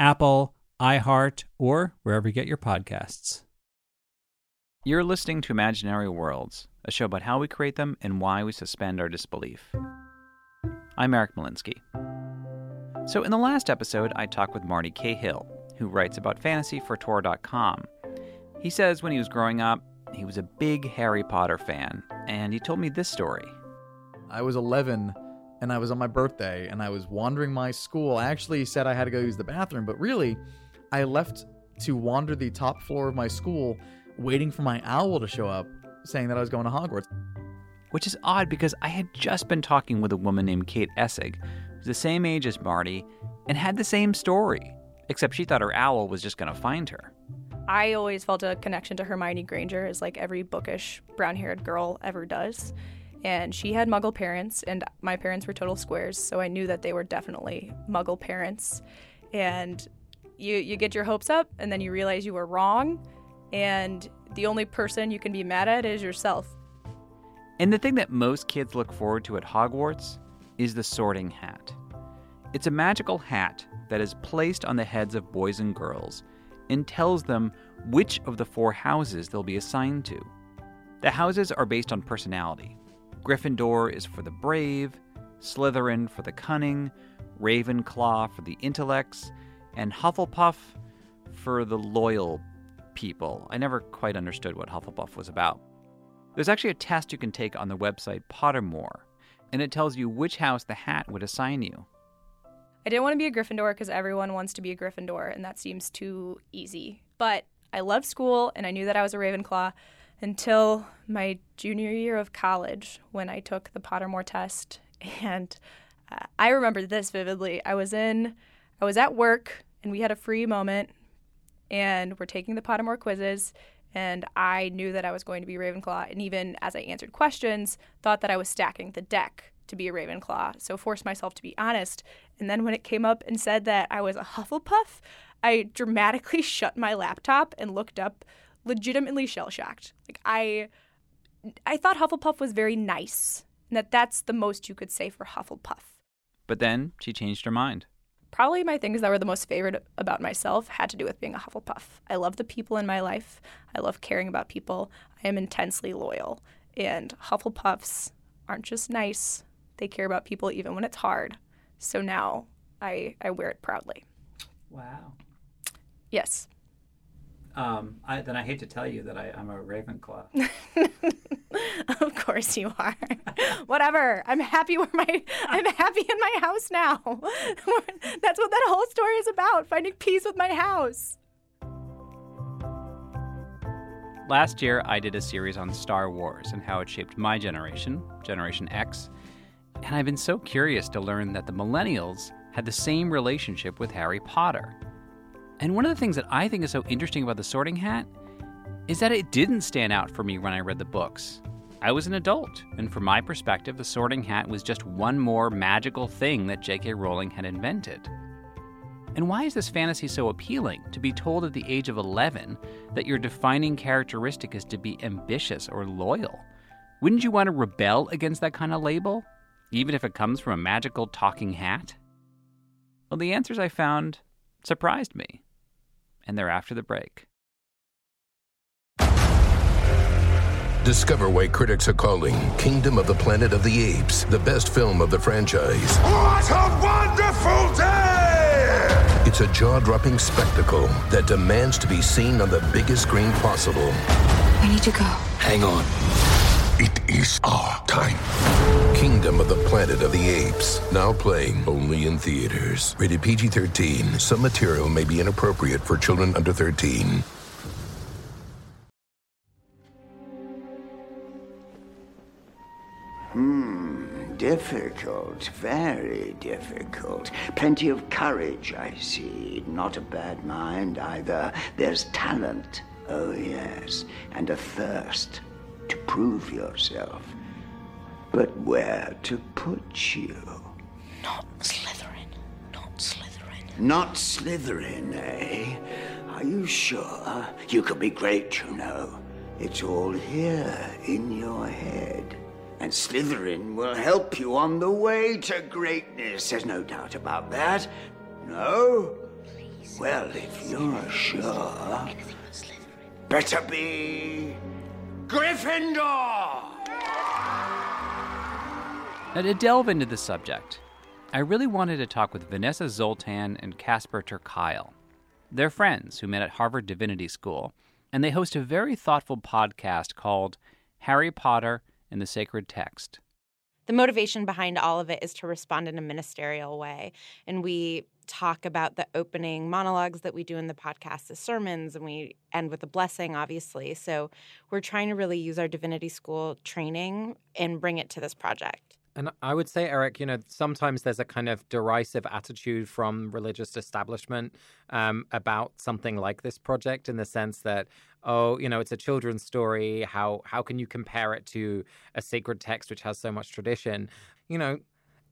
Apple, iHeart, or wherever you get your podcasts. You're listening to Imaginary Worlds, a show about how we create them and why we suspend our disbelief. I'm Eric Molinsky. So, in the last episode, I talked with Marty Cahill, who writes about fantasy for Tor.com. He says when he was growing up, he was a big Harry Potter fan, and he told me this story. I was 11 and I was on my birthday and I was wandering my school. I actually said I had to go use the bathroom, but really, I left to wander the top floor of my school waiting for my owl to show up saying that I was going to Hogwarts. Which is odd because I had just been talking with a woman named Kate Essig, who's the same age as Marty, and had the same story, except she thought her owl was just going to find her. I always felt a connection to Hermione Granger, as like every bookish brown haired girl ever does. And she had muggle parents, and my parents were total squares, so I knew that they were definitely muggle parents. And you, you get your hopes up, and then you realize you were wrong, and the only person you can be mad at is yourself. And the thing that most kids look forward to at Hogwarts is the sorting hat. It's a magical hat that is placed on the heads of boys and girls and tells them which of the four houses they'll be assigned to. The houses are based on personality. Gryffindor is for the brave, Slytherin for the cunning, Ravenclaw for the intellects, and Hufflepuff for the loyal people. I never quite understood what Hufflepuff was about. There's actually a test you can take on the website Pottermore, and it tells you which house the hat would assign you. I didn't want to be a Gryffindor because everyone wants to be a Gryffindor, and that seems too easy. But I loved school, and I knew that I was a Ravenclaw until my junior year of college when I took the Pottermore test. And uh, I remember this vividly. I was in, I was at work, and we had a free moment, and we're taking the Pottermore quizzes. And I knew that I was going to be Ravenclaw, and even as I answered questions, thought that I was stacking the deck to be a Ravenclaw. So forced myself to be honest. And then when it came up and said that I was a Hufflepuff, I dramatically shut my laptop and looked up, legitimately shell shocked. Like I, I thought Hufflepuff was very nice, and that that's the most you could say for Hufflepuff. But then she changed her mind. Probably my things that were the most favorite about myself had to do with being a Hufflepuff. I love the people in my life. I love caring about people. I am intensely loyal. And Hufflepuffs aren't just nice, they care about people even when it's hard. So now I, I wear it proudly. Wow. Yes. Um, I, then I hate to tell you that I, I'm a Ravenclaw. of course you are. Whatever. I'm happy where my I'm happy in my house now. That's what that whole story is about, finding peace with my house. Last year, I did a series on Star Wars and how it shaped my generation, Generation X. And I've been so curious to learn that the millennials had the same relationship with Harry Potter. And one of the things that I think is so interesting about the sorting hat is that it didn't stand out for me when I read the books. I was an adult, and from my perspective, the sorting hat was just one more magical thing that J.K. Rowling had invented. And why is this fantasy so appealing to be told at the age of 11 that your defining characteristic is to be ambitious or loyal? Wouldn't you want to rebel against that kind of label, even if it comes from a magical talking hat? Well, the answers I found surprised me, and they're after the break. Discover why critics are calling Kingdom of the Planet of the Apes the best film of the franchise. What a wonderful day! It's a jaw dropping spectacle that demands to be seen on the biggest screen possible. We need to go. Hang on. It is our time. Kingdom of the Planet of the Apes. Now playing only in theaters. Rated PG 13. Some material may be inappropriate for children under 13. Hmm, Difficult, very difficult. Plenty of courage, I see. Not a bad mind either. There's talent, oh yes, and a thirst to prove yourself. But where to put you? Not Slytherin. Not Slytherin. Not Slytherin, eh? Are you sure? You could be great, you know. It's all here in your head. And Slytherin will help you on the way to greatness. There's no doubt about that. No? Please, Well, if you're sure, better be Gryffindor! Now, to delve into the subject, I really wanted to talk with Vanessa Zoltan and Casper ter Kuile. They're friends who met at Harvard Divinity School, and they host a very thoughtful podcast called Harry Potter and the sacred text. The motivation behind all of it is to respond in a ministerial way. And we talk about the opening monologues that we do in the podcast as sermons, and we end with a blessing, obviously. So we're trying to really use our divinity school training and bring it to this project. And I would say, Eric, you know, sometimes there's a kind of derisive attitude from religious establishment um, about something like this project, in the sense that, oh, you know, it's a children's story. How how can you compare it to a sacred text which has so much tradition? You know,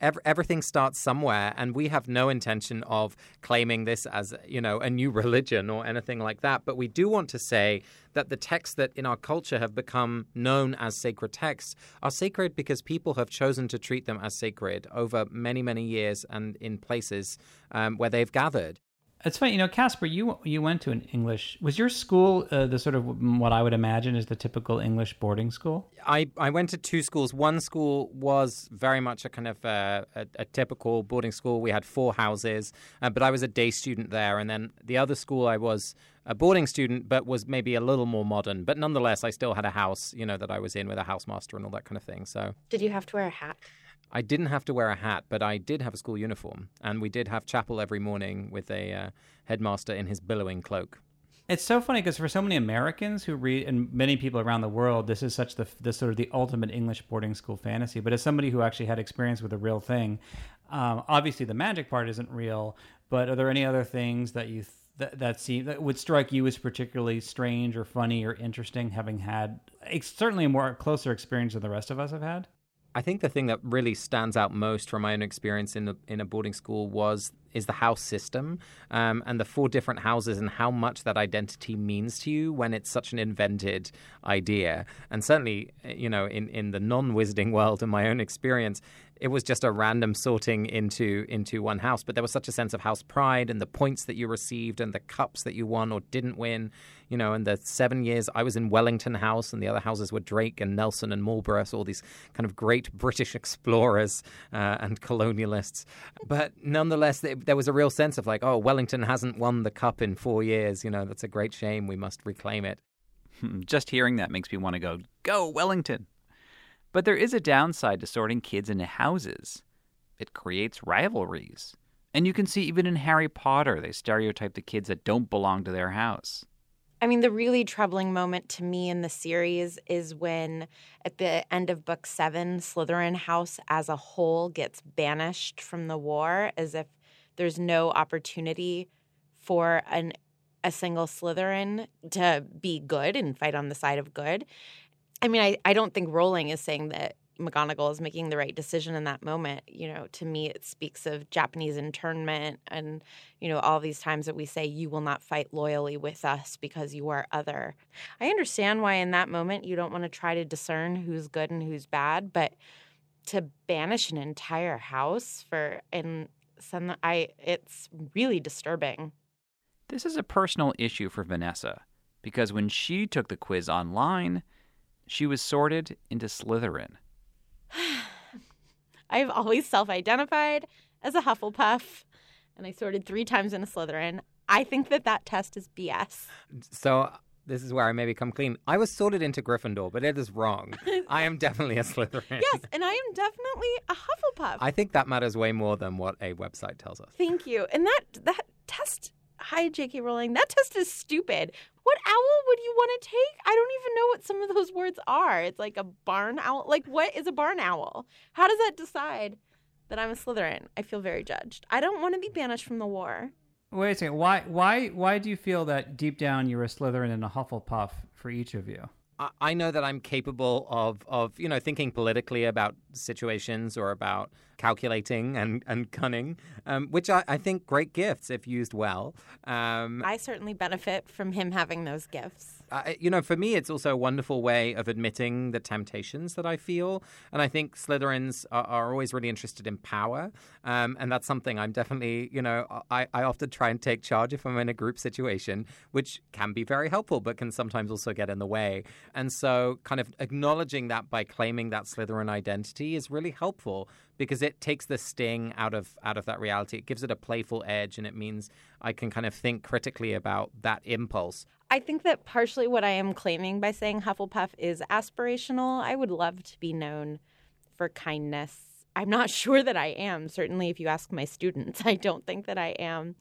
Every, everything starts somewhere, and we have no intention of claiming this as you know a new religion or anything like that. But we do want to say that the texts that in our culture have become known as sacred texts are sacred because people have chosen to treat them as sacred over many, many years and in places um, where they've gathered. It's funny, you know, Casper. You you went to an English. Was your school uh, the sort of what I would imagine is the typical English boarding school? I, I went to two schools. One school was very much a kind of uh, a, a, typical boarding school. We had four houses, uh, but I was a day student there. And then the other school, I was a boarding student, but was maybe a little more modern. But nonetheless, I still had a house, you know, that I was in with a housemaster and all that kind of thing. So, did you have to wear a hat? I didn't have to wear a hat, but I did have a school uniform, and we did have chapel every morning with a uh, headmaster in his billowing cloak. It's so funny because for so many Americans who read, and many people around the world, this is such the, the sort of the ultimate English boarding school fantasy. But as somebody who actually had experience with a real thing, um, obviously the magic part isn't real. But are there any other things that you th- that that seem that would strike you as particularly strange or funny or interesting, having had certainly a more closer experience than the rest of us have had? I think the thing that really stands out most from my own experience in the, in a boarding school was is the house system um, and the four different houses and how much that identity means to you when it's such an invented idea. And certainly, you know, in, in the non-wizarding world, in my own experience, it was just a random sorting into into one house. But there was such a sense of house pride and the points that you received and the cups that you won or didn't win. You know, in the seven years I was in Wellington House, and the other houses were Drake and Nelson and Marlborough, so all these kind of great British explorers uh, and colonialists. But nonetheless, there was a real sense of like, oh, Wellington hasn't won the cup in four years. You know, that's a great shame. We must reclaim it. Just hearing that makes me want to go, go Wellington. But there is a downside to sorting kids into houses. It creates rivalries. And you can see even in Harry Potter, they stereotype the kids that don't belong to their house. I mean, the really troubling moment to me in the series is when, at the end of book seven, Slytherin House as a whole gets banished from the war as if there's no opportunity for an a single Slytherin to be good and fight on the side of good. I mean, I, I don't think Rowling is saying that McGonagall is making the right decision in that moment. You know, to me, it speaks of Japanese internment and, you know, all these times that we say, you will not fight loyally with us because you are other. I understand why in that moment you don't want to try to discern who's good and who's bad, but to banish an entire house for, and some, I, it's really disturbing. This is a personal issue for Vanessa because when she took the quiz online, she was sorted into Slytherin. I've always self identified as a Hufflepuff. and I sorted three times into Slytherin. I think that that test is BS. So this is where I maybe come clean. I was sorted into Gryffindor, but it is wrong. I am definitely a Slytherin. Yes, and I am definitely a Hufflepuff. I think that matters way more than what a website tells us. Thank you. And that that test, hi J.K. Rowling, that test is stupid. What owl would you want to take? I don't even know what some of those words are. It's like a barn owl. Like what is a barn owl? How does that decide that I'm a Slytherin? I feel very judged. I don't want to be banished from the war. Wait a second. Why why why do you feel that deep down you're a Slytherin and a Hufflepuff for each of you? I- know that I'm capable of, of you know thinking politically about situations or about calculating and, and cunning, um, which I, I think great gifts if used well. Um, I certainly benefit from him having those gifts. I, you know, for me, it's also a wonderful way of admitting the temptations that I feel. And I think Slytherins are, are always really interested in power. Um, and that's something I'm definitely, you know, I, I often try and take charge if I'm in a group situation, which can be very helpful, but can sometimes also get in the way. And so, kind of acknowledging that by claiming that Slytherin identity is really helpful because it takes the sting out of out of that reality. It gives it a playful edge, and it means I can kind of think critically about that impulse. I think that partially what I am claiming by saying Hufflepuff is aspirational. I would love to be known for kindness. I'm not sure that I am. Certainly, if you ask my students, I don't think that I am.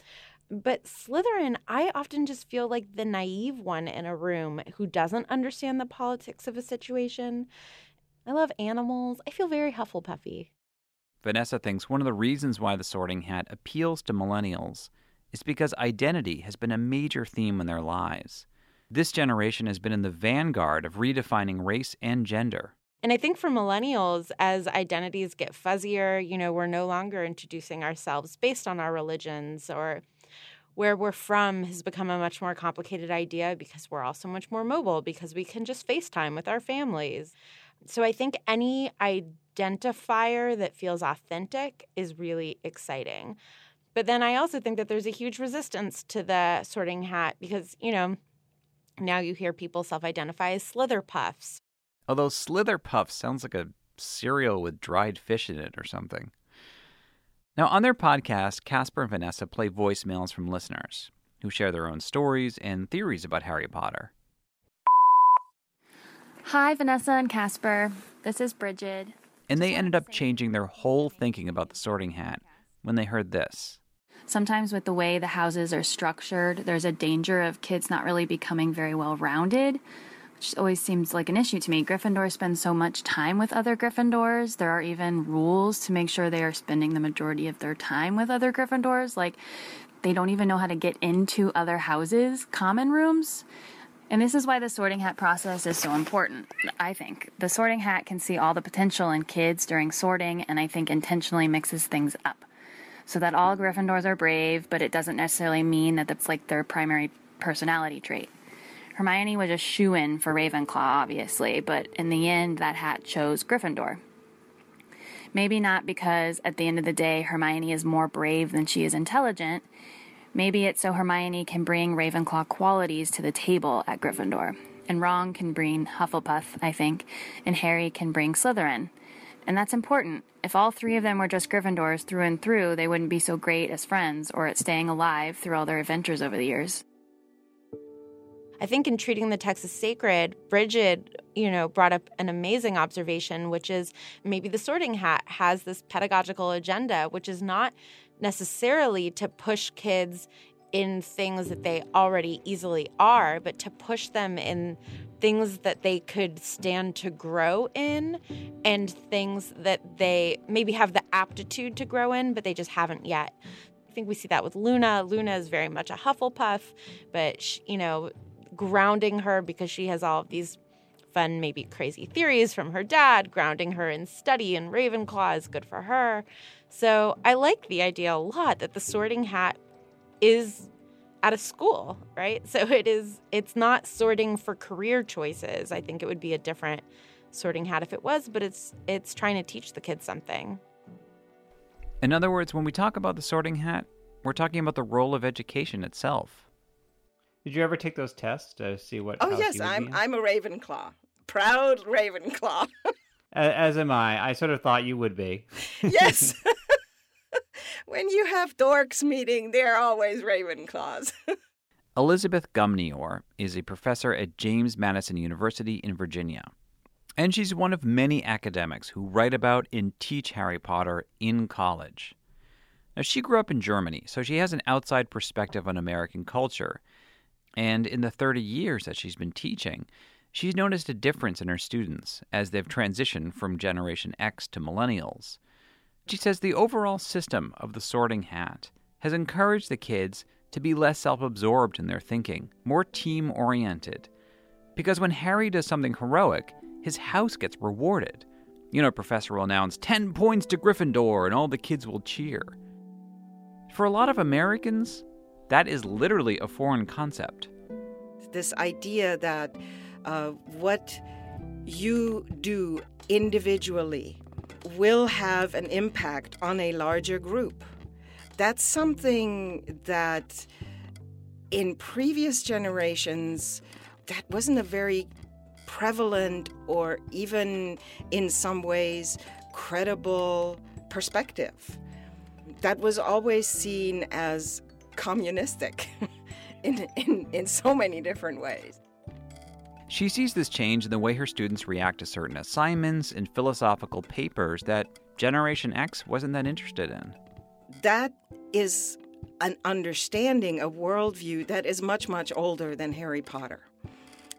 But Slytherin, I often just feel like the naive one in a room who doesn't understand the politics of a situation. I love animals. I feel very Hufflepuffy. Vanessa thinks one of the reasons why the sorting hat appeals to millennials is because identity has been a major theme in their lives. This generation has been in the vanguard of redefining race and gender. And I think for millennials, as identities get fuzzier, you know, we're no longer introducing ourselves based on our religions or where we're from has become a much more complicated idea because we're all so much more mobile because we can just FaceTime with our families. So I think any identifier that feels authentic is really exciting. But then I also think that there's a huge resistance to the sorting hat because, you know, now you hear people self identify as slither puffs. Although Slither Puff sounds like a cereal with dried fish in it or something. Now, on their podcast, Casper and Vanessa play voicemails from listeners who share their own stories and theories about Harry Potter. Hi, Vanessa and Casper. This is Bridget. And they ended up changing their whole thinking about the sorting hat when they heard this. Sometimes, with the way the houses are structured, there's a danger of kids not really becoming very well rounded, which always seems like an issue to me. Gryffindor spends so much time with other Gryffindors. There are even rules to make sure they are spending the majority of their time with other Gryffindors. Like, they don't even know how to get into other houses, common rooms. And this is why the sorting hat process is so important, I think. The sorting hat can see all the potential in kids during sorting, and I think intentionally mixes things up. So that all Gryffindors are brave, but it doesn't necessarily mean that that's like their primary personality trait. Hermione was a shoe in for Ravenclaw, obviously, but in the end, that hat chose Gryffindor. Maybe not because at the end of the day, Hermione is more brave than she is intelligent. Maybe it's so Hermione can bring Ravenclaw qualities to the table at Gryffindor. And Ron can bring Hufflepuff, I think, and Harry can bring Slytherin. And that's important. If all three of them were just Gryffindors through and through, they wouldn't be so great as friends or at staying alive through all their adventures over the years. I think in treating the text as sacred, Bridget, you know, brought up an amazing observation, which is maybe the sorting hat has this pedagogical agenda, which is not necessarily to push kids in things that they already easily are, but to push them in things that they could stand to grow in and things that they maybe have the aptitude to grow in, but they just haven't yet. I think we see that with Luna. Luna is very much a Hufflepuff, but she, you know, grounding her because she has all of these fun, maybe crazy theories from her dad, grounding her in study and Ravenclaw is good for her. So I like the idea a lot that the sorting hat is at a school, right? So it is it's not sorting for career choices. I think it would be a different sorting hat if it was, but it's it's trying to teach the kids something. In other words, when we talk about the sorting hat, we're talking about the role of education itself. Did you ever take those tests to see what? Oh yes, you would be I'm? I'm a Ravenclaw, proud Ravenclaw. A- As am I. I sort of thought you would be. yes, when you have dorks meeting, they're always Ravenclaws. Elizabeth Gumnior is a professor at James Madison University in Virginia. And she's one of many academics who write about and teach Harry Potter in college. Now, she grew up in Germany, so she has an outside perspective on American culture. And in the 30 years that she's been teaching, she's noticed a difference in her students as they've transitioned from Generation X to millennials. She says the overall system of the sorting hat has encouraged the kids to be less self absorbed in their thinking, more team oriented. Because when Harry does something heroic, his house gets rewarded. You know, Professor will announce 10 points to Gryffindor and all the kids will cheer. For a lot of Americans, that is literally a foreign concept. This idea that uh, what you do individually will have an impact on a larger group. That's something that in previous generations that wasn't a very prevalent or even in some ways credible perspective. That was always seen as communistic in, in, in so many different ways. She sees this change in the way her students react to certain assignments and philosophical papers that Generation X wasn't that interested in. That is an understanding, a worldview that is much, much older than Harry Potter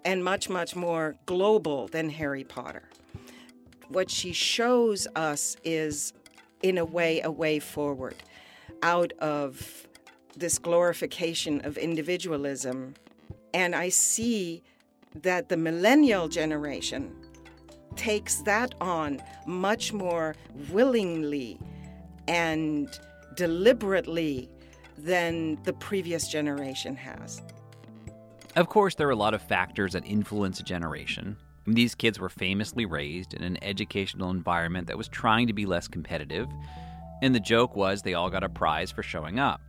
and much, much more global than Harry Potter. What she shows us is, in a way, a way forward out of this glorification of individualism. And I see that the millennial generation takes that on much more willingly and deliberately than the previous generation has. Of course, there are a lot of factors that influence a generation. These kids were famously raised in an educational environment that was trying to be less competitive, and the joke was they all got a prize for showing up.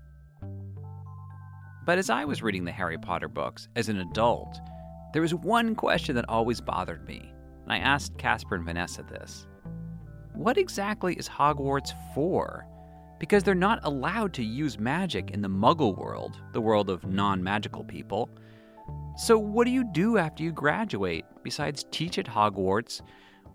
But as I was reading the Harry Potter books as an adult, there was one question that always bothered me, and I asked Casper and Vanessa this. What exactly is Hogwarts for? Because they're not allowed to use magic in the muggle world, the world of non magical people. So, what do you do after you graduate besides teach at Hogwarts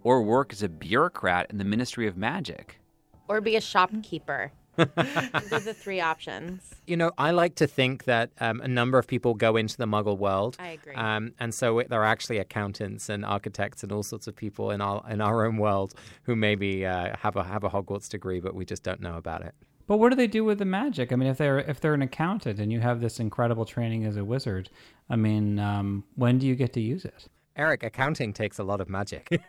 or work as a bureaucrat in the Ministry of Magic? Or be a shopkeeper. Those are the three options. You know, I like to think that um, a number of people go into the Muggle world. I agree. Um, and so there are actually accountants and architects and all sorts of people in our in our own world who maybe uh, have a have a Hogwarts degree, but we just don't know about it. But what do they do with the magic? I mean, if they're if they're an accountant and you have this incredible training as a wizard, I mean, um, when do you get to use it? Eric, accounting takes a lot of magic.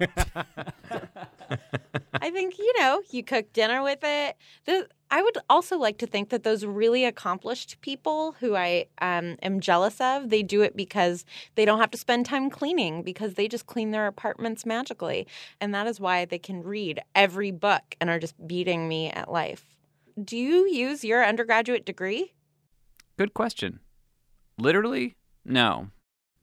I think, you know, you cook dinner with it. The, I would also like to think that those really accomplished people who I um, am jealous of, they do it because they don't have to spend time cleaning because they just clean their apartments magically. And that is why they can read every book and are just beating me at life. Do you use your undergraduate degree? Good question. Literally, no.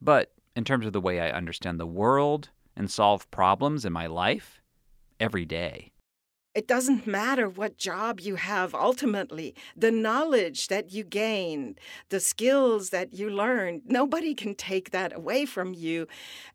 But in terms of the way I understand the world and solve problems in my life, every day. It doesn't matter what job you have ultimately. The knowledge that you gain, the skills that you learn, nobody can take that away from you.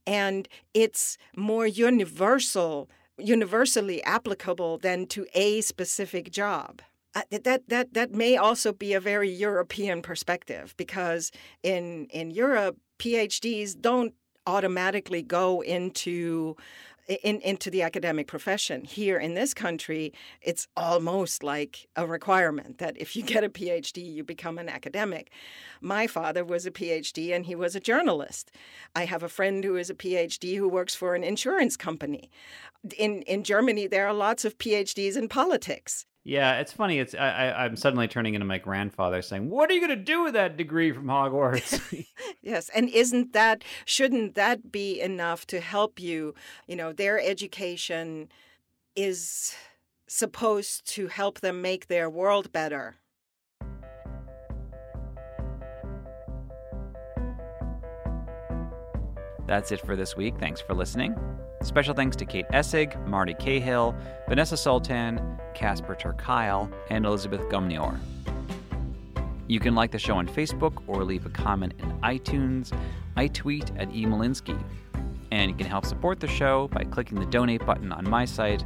And it's more universal, universally applicable than to a specific job. That that that may also be a very European perspective because in in Europe PhDs don't automatically go into in, into the academic profession. Here in this country, it's almost like a requirement that if you get a PhD, you become an academic. My father was a PhD and he was a journalist. I have a friend who is a PhD who works for an insurance company. In, in Germany, there are lots of PhDs in politics. Yeah, it's funny. It's I, I, I'm suddenly turning into my grandfather, saying, "What are you going to do with that degree from Hogwarts?" yes, and isn't that shouldn't that be enough to help you? You know, their education is supposed to help them make their world better. That's it for this week. Thanks for listening. Special thanks to Kate Essig, Marty Cahill, Vanessa Zoltan, Casper ter Kuile, and Elizabeth Gumnior. You can like the show on Facebook or leave a comment in iTunes. I tweet at emolinsky. And you can help support the show by clicking the donate button on my site,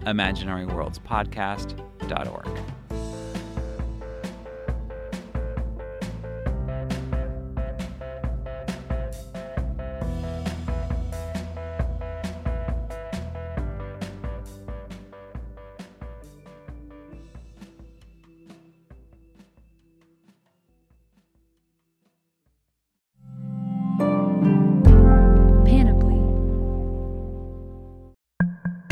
imaginaryworldspodcast.org.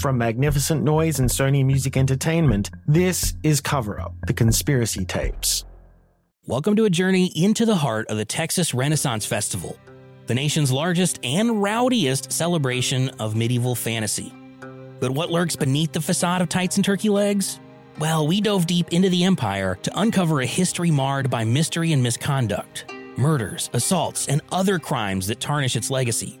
From Magnificent Noise and Sony Music Entertainment, this is Cover Up The Conspiracy Tapes. Welcome to a journey into the heart of the Texas Renaissance Festival, the nation's largest and rowdiest celebration of medieval fantasy. But what lurks beneath the facade of tights and turkey legs? Well, we dove deep into the empire to uncover a history marred by mystery and misconduct murders, assaults, and other crimes that tarnish its legacy.